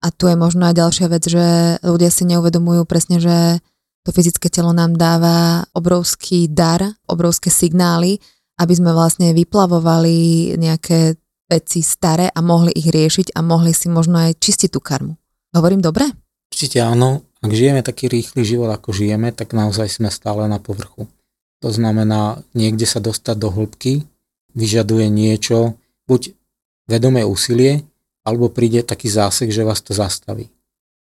A tu je možno aj ďalšia vec, že ľudia si neuvedomujú presne, že to fyzické telo nám dáva obrovský dar, obrovské signály, aby sme vlastne vyplavovali nejaké veci staré a mohli ich riešiť a mohli si možno aj čistiť tú karmu. Hovorím dobre? Určite áno. Ak žijeme taký rýchly život, ako žijeme, tak naozaj sme stále na povrchu. To znamená, niekde sa dostať do hĺbky vyžaduje niečo, buď vedomé úsilie, alebo príde taký zásek, že vás to zastaví.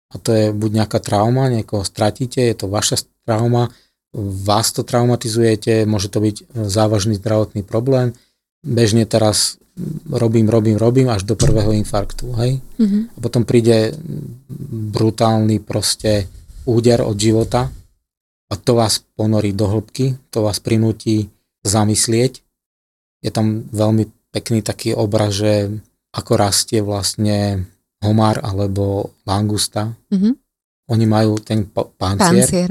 A to je buď nejaká trauma, niekoho stratíte, je to vaša trauma, vás to traumatizujete, môže to byť závažný zdravotný problém. Bežne teraz robím, robím, robím až do prvého infarktu, hej? Mm-hmm. A potom príde brutálny proste úder od života a to vás ponorí do hĺbky, to vás prinúti zamyslieť. Je tam veľmi pekný taký obraz, že ako rastie vlastne homár alebo langusta. Mm-hmm. Oni majú ten pancier, pancier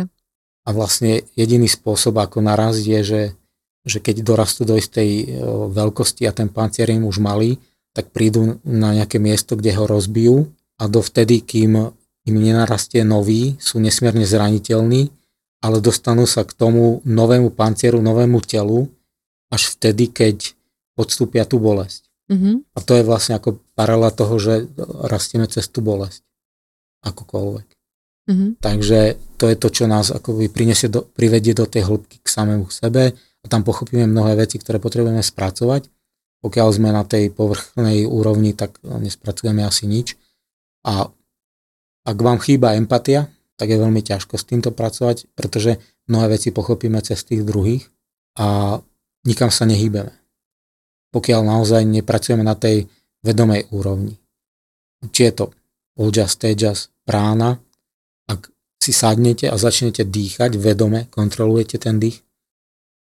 a vlastne jediný spôsob, ako naraziť je, že, že keď dorastú do istej veľkosti a ten pancier im už malý, tak prídu na nejaké miesto, kde ho rozbijú a dovtedy, kým im nenarastie nový, sú nesmierne zraniteľní ale dostanú sa k tomu novému pancieru, novému telu až vtedy, keď odstúpia tú bolesť. Mm-hmm. A to je vlastne ako paralela toho, že rastieme cez tú bolesť. Akokoľvek. Mm-hmm. Takže to je to, čo nás akoby prinesie do, privedie do tej hĺbky k samému sebe tam pochopíme mnohé veci, ktoré potrebujeme spracovať. Pokiaľ sme na tej povrchnej úrovni, tak nespracujeme asi nič. A ak vám chýba empatia, tak je veľmi ťažko s týmto pracovať, pretože mnohé veci pochopíme cez tých druhých a nikam sa nehýbeme. Pokiaľ naozaj nepracujeme na tej vedomej úrovni. Či je to Oljas, Tejas, prána, ak si sadnete a začnete dýchať vedome, kontrolujete ten dých,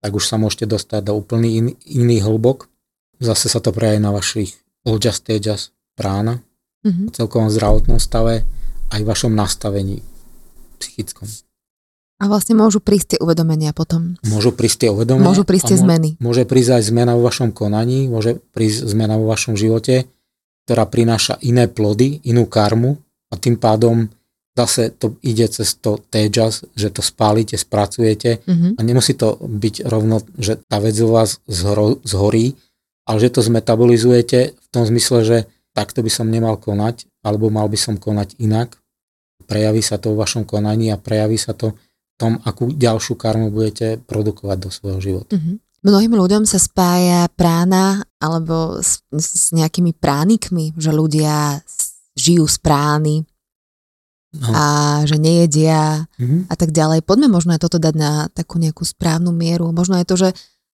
tak už sa môžete dostať do úplný in, iný hĺbok. Zase sa to prejaví na vašich Oljas, Tejas, prána, Mm-hmm. celkovom zdravotnom stave, aj vašom nastavení psychickom. A vlastne môžu prísť tie uvedomenia potom. Môžu prísť tie uvedomenia. Môžu prísť tie zmeny. Môže prísť aj zmena vo vašom konaní, môže prísť zmena vo vašom živote, ktorá prináša iné plody, inú karmu a tým pádom zase to ide cez to tejas, že to spálite, spracujete Mm-hmm. a nemusí to byť rovno, že tá vec u vás zhro, zhorí, ale že to zmetabolizujete v tom zmysle, že takto by som nemal konať, alebo mal by som konať inak. Prejaví sa to vo vašom konaní a prejaví sa to v tom, akú ďalšiu karmu budete produkovať do svojho života. Mm-hmm. Mnohým ľuďom sa spája prána alebo s, s nejakými pránikmi, že ľudia žijú z prány No. a že nejedia Mhm. a tak ďalej. Poďme možno aj toto dať na takú nejakú správnu mieru. Možno je to, že,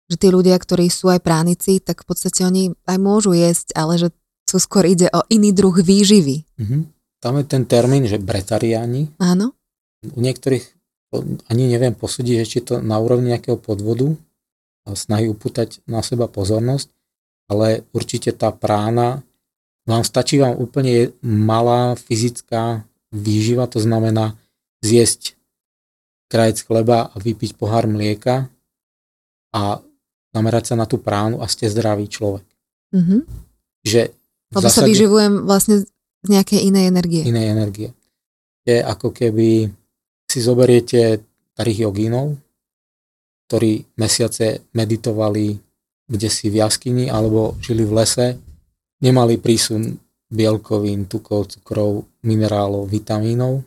že tí ľudia, ktorí sú aj pránici, tak v podstate oni aj môžu jesť, ale že tu skôr ide o iný druh výživy. Mhm. Tam je ten termín, že bretariáni. Áno? U niektorých to ani neviem posúdiť, že či to na úrovni nejakého podvodu a snahy upútať na seba pozornosť, ale určite tá prána, vám stačí vám úplne malá fyzická výživa, to znamená zjesť krajec chleba a vypiť pohár mlieka a zamerať sa na tú pránu a ste zdravý človek. Mhm. Že Lebo sa zásade- vyživujem vlastne z nejakej inej energie. inej energie. Je ako keby si zoberiete starých jogínov, ktorí mesiace meditovali kde si v jaskyni alebo žili v lese, nemali prísun bielkovín, tukov, cukrov, minerálov, vitamínov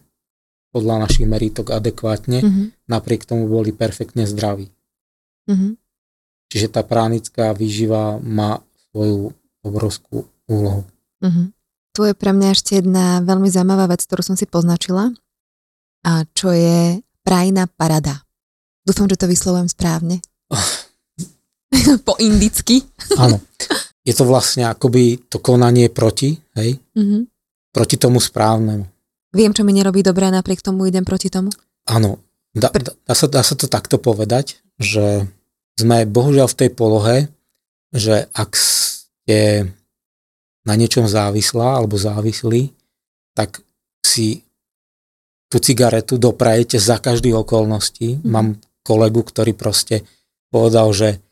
podľa našich meritok adekvátne, Mhm. napriek tomu boli perfektne zdraví. Mhm. Čiže tá pránická výživa má svoju obrovskú úlohu. Mhm. Tu je pre mňa ešte jedna veľmi zaujímavá vec, ktorú som si poznačila a čo je prajná parada. Dúfam, že to vyslovujem správne. po indicky. Áno. Je to vlastne akoby to konanie proti, hej, Mhm. proti tomu správnemu. Viem, čo mi nerobí dobré, a napriek tomu idem proti tomu. Áno, dá, dá, dá, sa, dá sa to takto povedať, že sme bohužiaľ v tej polohe, že ak ste na niečom závislá alebo závislí, tak si tú cigaretu doprajete za každých okolností. Mhm. Mám kolegu, ktorý proste povedal, že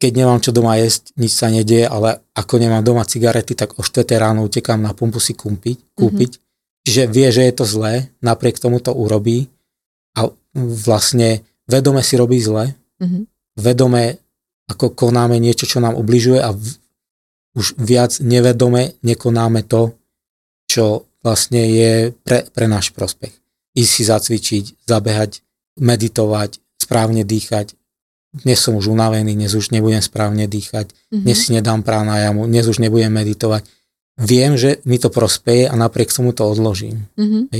keď nemám čo doma jesť, nič sa nedieje, ale ako nemám doma cigarety, tak o 4 ráno utekám na pumpu si kúpiť, kúpiť. Čiže vie, že je to zlé, napriek tomu to urobí a vlastne vedome si robí zle, Mhm. vedome ako konáme niečo, čo nám ubližuje a v, už viac nevedome nekonáme to, čo vlastne je pre, pre náš prospech. Ísť si zacvičiť, zabehať, meditovať, správne dýchať. Dnes som už unavený, dnes už nebudem správne dýchať, Mhm. dnes si nedám pránajamu, dnes už nebudem meditovať. Viem, že mi to prospeje a napriek tomu to odložím. Mhm.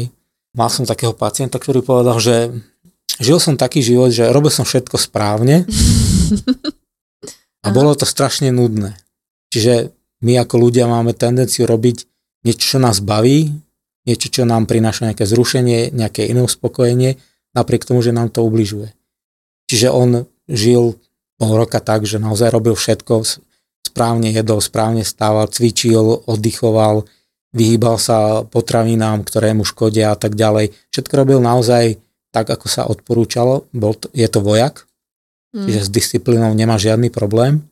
Mal som takého pacienta, ktorý povedal, že žil som taký život, že robil som všetko správne a Aha. bolo to strašne nudné. Čiže my ako ľudia máme tendenciu robiť niečo, čo nás baví, niečo, čo nám prináša nejaké zrušenie, nejaké iné uspokojenie, napriek tomu, že nám to ubližuje. Čiže on žil pol roka tak, že naozaj robil všetko, správne jedol, správne stával, cvičil, oddychoval, vyhýbal sa potravinám, ktoré mu škodia a tak ďalej. Všetko robil naozaj tak, ako sa odporúčalo. Bol to, je to vojak, Mhm. čiže s disciplínou nemá žiadny problém.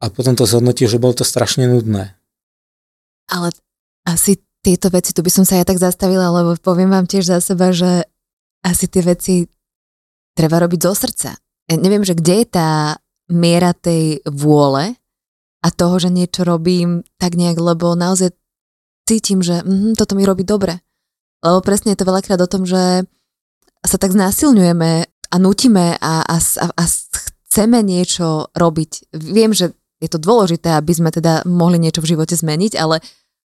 A potom to zhodnotil, že bolo to strašne nudné. Ale asi tieto veci, tu by som sa ja tak zastavila, lebo poviem vám tiež za seba, že asi tie veci treba robiť zo srdca. Neviem, že kde je tá miera tej vôle a toho, že niečo robím tak nejak, lebo naozaj cítim, že mm, toto mi robí dobre. Lebo presne je to veľakrát o tom, že sa tak znásilňujeme a nutíme a, a, a, a chceme niečo robiť. Viem, že je to dôležité, aby sme teda mohli niečo v živote zmeniť, ale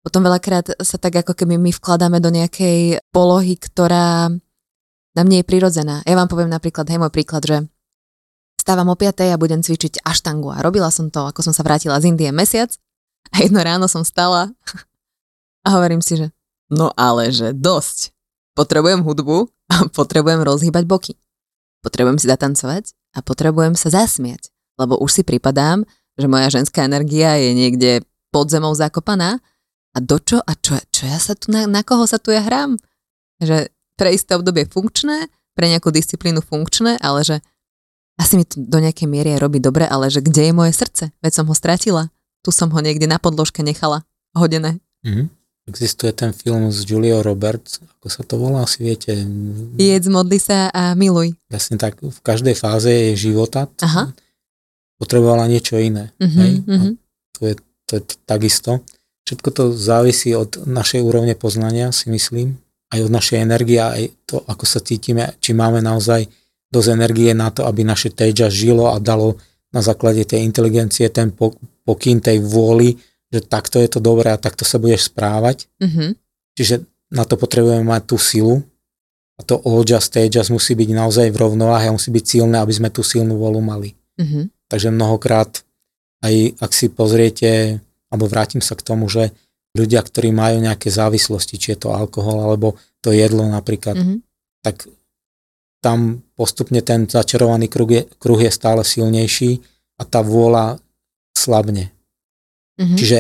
potom veľakrát sa tak ako keby my vkladáme do nejakej polohy, ktorá nám nie je prirodzená. Ja vám poviem napríklad, hej, môj príklad, že Stávam o 5 a budem cvičiť aštangu a robila som to, ako som sa vrátila z Indie mesiac a jedno ráno som stala a hovorím si, že no ale že dosť. Potrebujem hudbu a potrebujem rozhýbať boky. Potrebujem si zatancovať a potrebujem sa zasmiať, lebo už si pripadám, že moja ženská energia je niekde pod zemou zakopaná a do čo a čo, čo ja sa tu, na, na koho sa tu ja hrám? Že pre isté obdobie funkčné, pre nejakú disciplínu funkčné, ale že asi mi to do nejakej miery aj robí dobre, ale že kde je moje srdce? Veď som ho stratila. Tu som ho niekde na podložke nechala. Hodené. Mm-hmm. Existuje ten film s Julia Roberts, ako sa to volá, asi viete. Jedz, modli sa a miluj. Jasne tak, v každej fáze jej života Aha. potrebovala niečo iné. Mm-hmm, hej? mm-hmm. To, je, to je takisto. Všetko to závisí od našej úrovne poznania, si myslím, aj od našej energie, aj to, ako sa cítime, či máme naozaj dosť energie na to, aby naše teja žilo a dalo na základe tej inteligencie ten pokyn tej vôly, že takto je to dobré a takto sa budeš správať. Mm-hmm. Čiže na to potrebujeme mať tú silu a to tejas musí byť naozaj v rovnováhe a musí byť silné, aby sme tú silnú volu mali. Mm-hmm. Takže mnohokrát aj ak si pozriete, alebo vrátim sa k tomu, že ľudia, ktorí majú nejaké závislosti, či je to alkohol alebo to jedlo napríklad, Mm-hmm. tak tam postupne ten začarovaný kruh je, kruh je stále silnejší a tá vôľa slabne. Mm-hmm. Čiže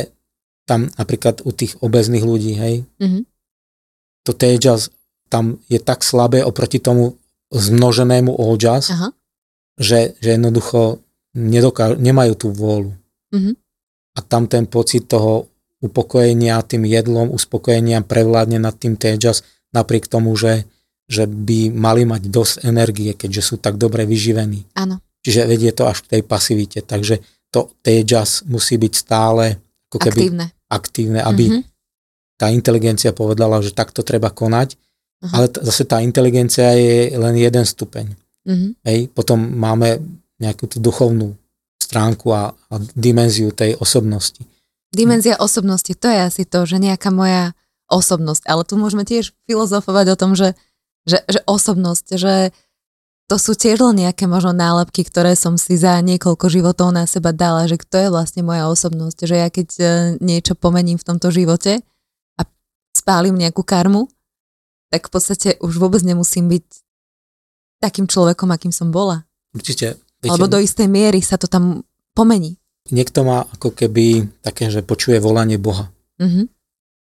tam napríklad u tých obezných ľudí, hej, Mm-hmm. to tejas tam je tak slabé oproti tomu zmnoženému ojas, Aha. že, že jednoducho nedoká- nemajú tú vôľu. Mhm. A tam ten pocit toho upokojenia tým jedlom, uspokojenia prevládne nad tým tejas, napriek tomu, že, že by mali mať dosť energie, keďže sú tak dobre vyživení. Áno. Čiže vedie to až k tej pasivite. Takže to tejas musí byť stále ako keby Aktívne. aktívne, aby Mhm. tá inteligencia povedala, že takto treba konať, Aha. ale t- zase tá inteligencia je len jeden stupeň. Mhm. Hej? Potom máme nejakú tú duchovnú stránku a, a dimenziu tej osobnosti. Dimenzia osobnosti, to je asi to, že nejaká moja osobnosť, ale tu môžeme tiež filozofovať o tom, že, že, že osobnosť, že to sú tiež len nejaké možno nálepky, ktoré som si za niekoľko životov na seba dala, že kto je vlastne moja osobnosť, že ja keď e, niečo pomením v tomto živote a spálim nejakú karmu, tak v podstate už vôbec nemusím byť takým človekom, akým som bola. Určite. Viete, Alebo do istej miery sa to tam pomení. Niekto má ako keby také, že počuje volanie Boha. Mhm.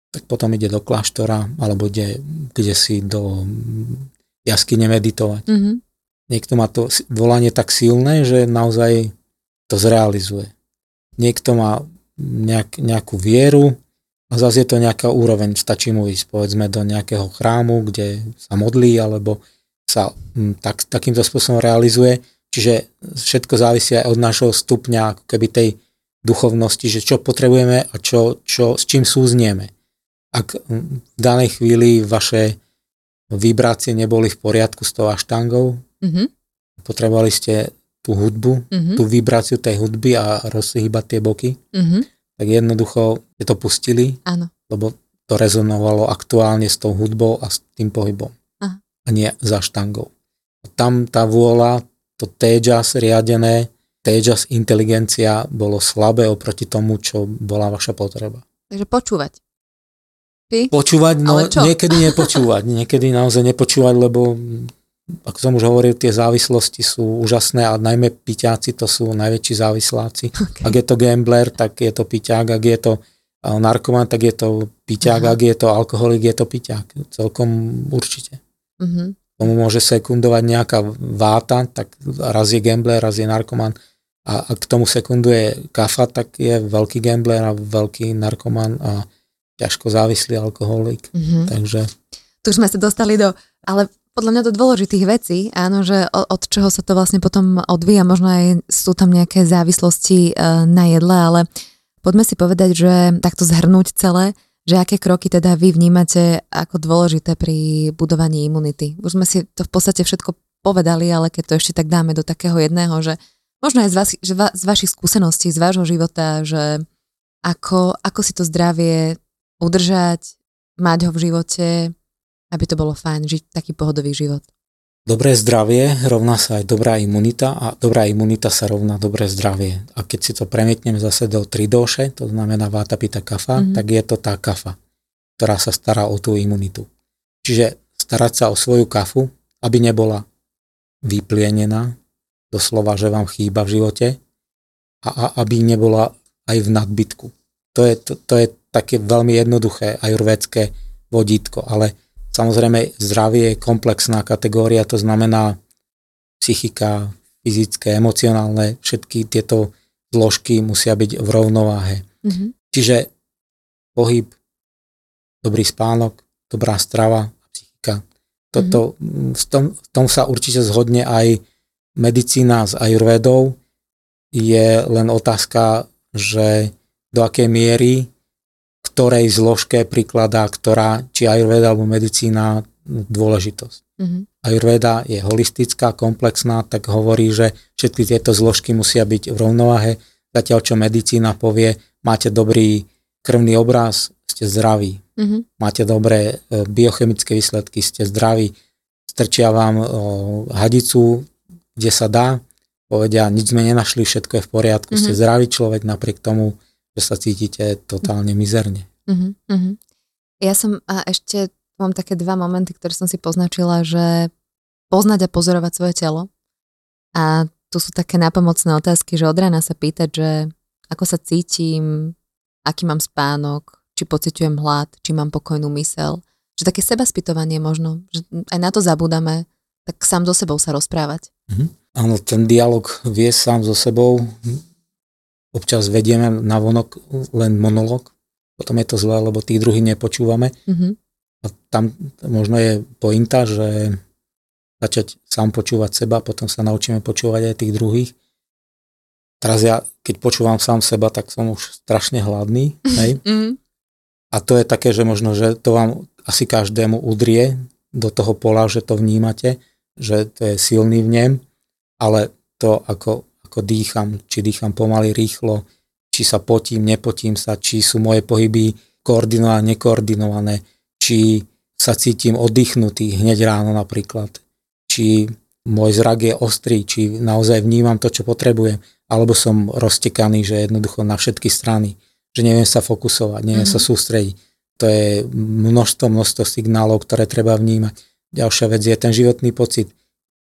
Tak potom ide do kláštora alebo ide kde si do jaskyne meditovať. Mhm. Niekto má to volanie tak silné, že naozaj to zrealizuje. Niekto má nejak, nejakú vieru a zase je to nejaká úroveň. Stačí mu ísť povedzme do nejakého chrámu, kde sa modlí alebo sa m, tak, takýmto spôsobom realizuje. Čiže všetko závisí aj od nášho stupňa ako keby tej duchovnosti, že čo potrebujeme a čo, čo, s čím súznieme. Ak v danej chvíli vaše vibrácie neboli v poriadku s tou aštangou, Mhm. potrebovali ste tú hudbu, Mhm. tú vibráciu tej hudby a rozhýbať tie boky, Mhm. tak jednoducho ste to pustili, Áno. lebo to rezonovalo aktuálne s tou hudbou a s tým pohybom. Aha. A nie za štangou. Tam tá vôľa, to tejas riadené, tejas inteligencia bolo slabé oproti tomu, čo bola vaša potreba. Takže počúvať. Ty? Počúvať, no niekedy nepočúvať, niekedy naozaj nepočúvať, lebo ako som už hovoril, tie závislosti sú úžasné a najmä piťáci to sú najväčší závisláci. Okay. Ak je to gambler, tak je to piťák, ak je to eh, narkoman, tak je to piťák, Aha. ak je to alkoholik, je to piťák. Celkom určite. Mhm. Tomu môže sekundovať nejaká váta, tak raz je gambler, raz je narkoman. A ak k tomu sekunduje kafa, tak je veľký gambler a veľký narkoman a ťažko závislý alkoholik. Mhm. Takže Tu už sme sa dostali do... Ale podľa mňa do dôležitých vecí, áno, že od čoho sa to vlastne potom odvíja, možno aj sú tam nejaké závislosti e, na jedle, ale poďme si povedať, že takto zhrnúť celé, že aké kroky teda vy vnímate ako dôležité pri budovaní imunity. Už sme si to v podstate všetko povedali, ale keď to ešte tak dáme do takého jedného, že možno aj z, vás, že va, z vašich skúseností, z vášho života, že ako, ako si to zdravie udržať, mať ho v živote, aby to bolo fajn, žiť taký pohodový život. Dobré zdravie rovná sa aj dobrá imunita a dobrá imunita sa rovná dobré zdravie. A keď si to premietnem zase do tridóše, to znamená váta pita kafa, mm-hmm. tak je to tá kafa, ktorá sa stará o tú imunitu. Čiže starať sa o svoju kafu, aby nebola vyplienená, doslova, že vám chýba v živote a, a aby nebola aj v nadbytku. To je, to, to je také veľmi jednoduché ajurvédske vodítko, ale samozrejme zdravie je komplexná kategória, to znamená psychika, fyzické, emocionálne, všetky tieto zložky musia byť v rovnováhe. Mm-hmm. Čiže pohyb, dobrý spánok, dobrá strava, psychika. Toto, mm-hmm. v, tom, v tom sa určite zhodne aj medicína s ajurvedou. Je len otázka, že do akej miery, ktorej zložke prikladá, ktorá, či ajurveda alebo medicína, dôležitosť. Mm-hmm. Ajurveda je holistická, komplexná, tak hovorí, že všetky tieto zložky musia byť v rovnováhe, zatiaľ čo medicína povie, máte dobrý krvný obraz, ste zdraví. Mm-hmm. Máte dobré e, biochemické výsledky, ste zdraví. Strčia vám o, hadicu, kde sa dá, povedia, nič sme nenašli, všetko je v poriadku, mm-hmm. ste mhm. zdravý človek napriek tomu, že sa cítite totálne mizerne. Mm-hmm. Ja som a ešte mám také dva momenty, ktoré som si poznačila, že poznať a pozorovať svoje telo. A tu sú také napomocné otázky, že od rána sa pýtať, že ako sa cítim, aký mám spánok, či pociťujem hlad, či mám pokojnú mysel. Že také seba spytovanie možno, že aj na to zabúdame, tak sám so sebou sa rozprávať. Mm-hmm. Áno, ten dialog vie sám so sebou. Občas vedieme na vonok len monolog, potom je to zlé, lebo tých druhých nepočúvame. Mm-hmm. A tam možno je pointa, že začať sám počúvať seba, potom sa naučíme počúvať aj tých druhých. Teraz ja, keď počúvam sám seba, tak som už strašne hladný. Hej? Mm-hmm. A to je také, že možno, že to vám asi každému udrie do toho pola, že to vnímate, že to je silný v nem, ale to, ako, ako dýcham, či dýcham pomaly, rýchlo, či sa potím, nepotím sa, či sú moje pohyby koordinované, nekoordinované, či sa cítim oddychnutý hneď ráno napríklad, či môj zrak je ostrý, či naozaj vnímam to, čo potrebujem, alebo som roztekaný, že jednoducho na všetky strany že neviem sa fokusovať, neviem mm-hmm. sa mhm. sústrediť. To je množstvo, množstvo signálov, ktoré treba vnímať. Ďalšia vec je ten životný pocit.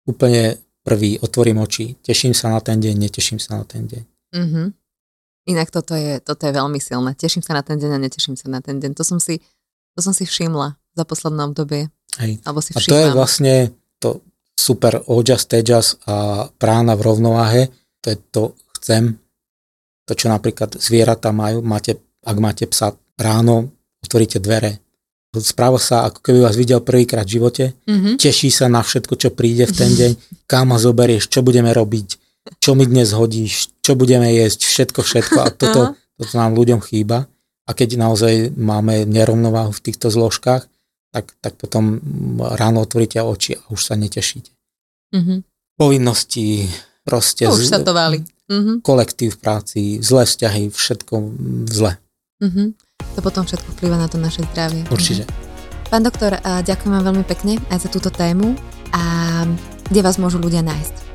Úplne prvý, otvorím oči, teším sa na ten deň, neteším sa na ten deň. Mm-hmm. Inak toto je, toto je veľmi silné. Teším sa na ten deň a neteším sa na ten deň. To som si, to som si všimla za poslednom obdobie. Hej. Alebo si a to je vlastne to super ojas, tejas a prána v rovnováhe. To je to chcem, to, čo napríklad zvieratá majú, máte, ak máte psa ráno, otvoríte dvere, správa sa, ako keby vás videl prvýkrát v živote, mm-hmm. teší sa na všetko, čo príde v ten deň, kam ma zoberieš, čo budeme robiť, čo mi dnes hodíš, čo budeme jesť, všetko, všetko a toto, toto nám ľuďom chýba. A keď naozaj máme nerovnováhu v týchto zložkách, tak, tak potom ráno otvoríte oči a už sa netešíte. Mm-hmm. Povinnosti, proste... už sa to váli mm-hmm. kolektív práci, zlé vzťahy, všetko zle. Mm-hmm. To potom všetko vplyva na to naše zdravie. Určite. Mm-hmm. Pán doktor, ďakujem vám veľmi pekne aj za túto tému a kde vás môžu ľudia nájsť?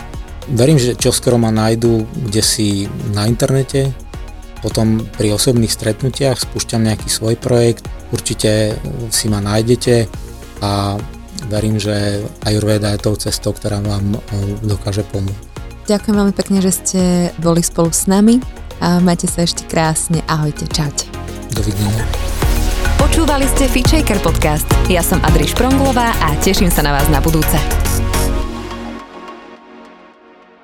Verím, že čoskoro ma nájdu kde si na internete, potom pri osobných stretnutiach spúšťam nejaký svoj projekt, určite si ma nájdete a verím, že Ayurveda je tou cestou, ktorá vám dokáže pomôcť. Ďakujem veľmi pekne, že ste boli spolu s nami a majte sa ešte krásne. Ahojte, čaute. Dovidenia. Počúvali ste Feature podcast. Ja som Adriš Pronglová a teším sa na vás na budúce.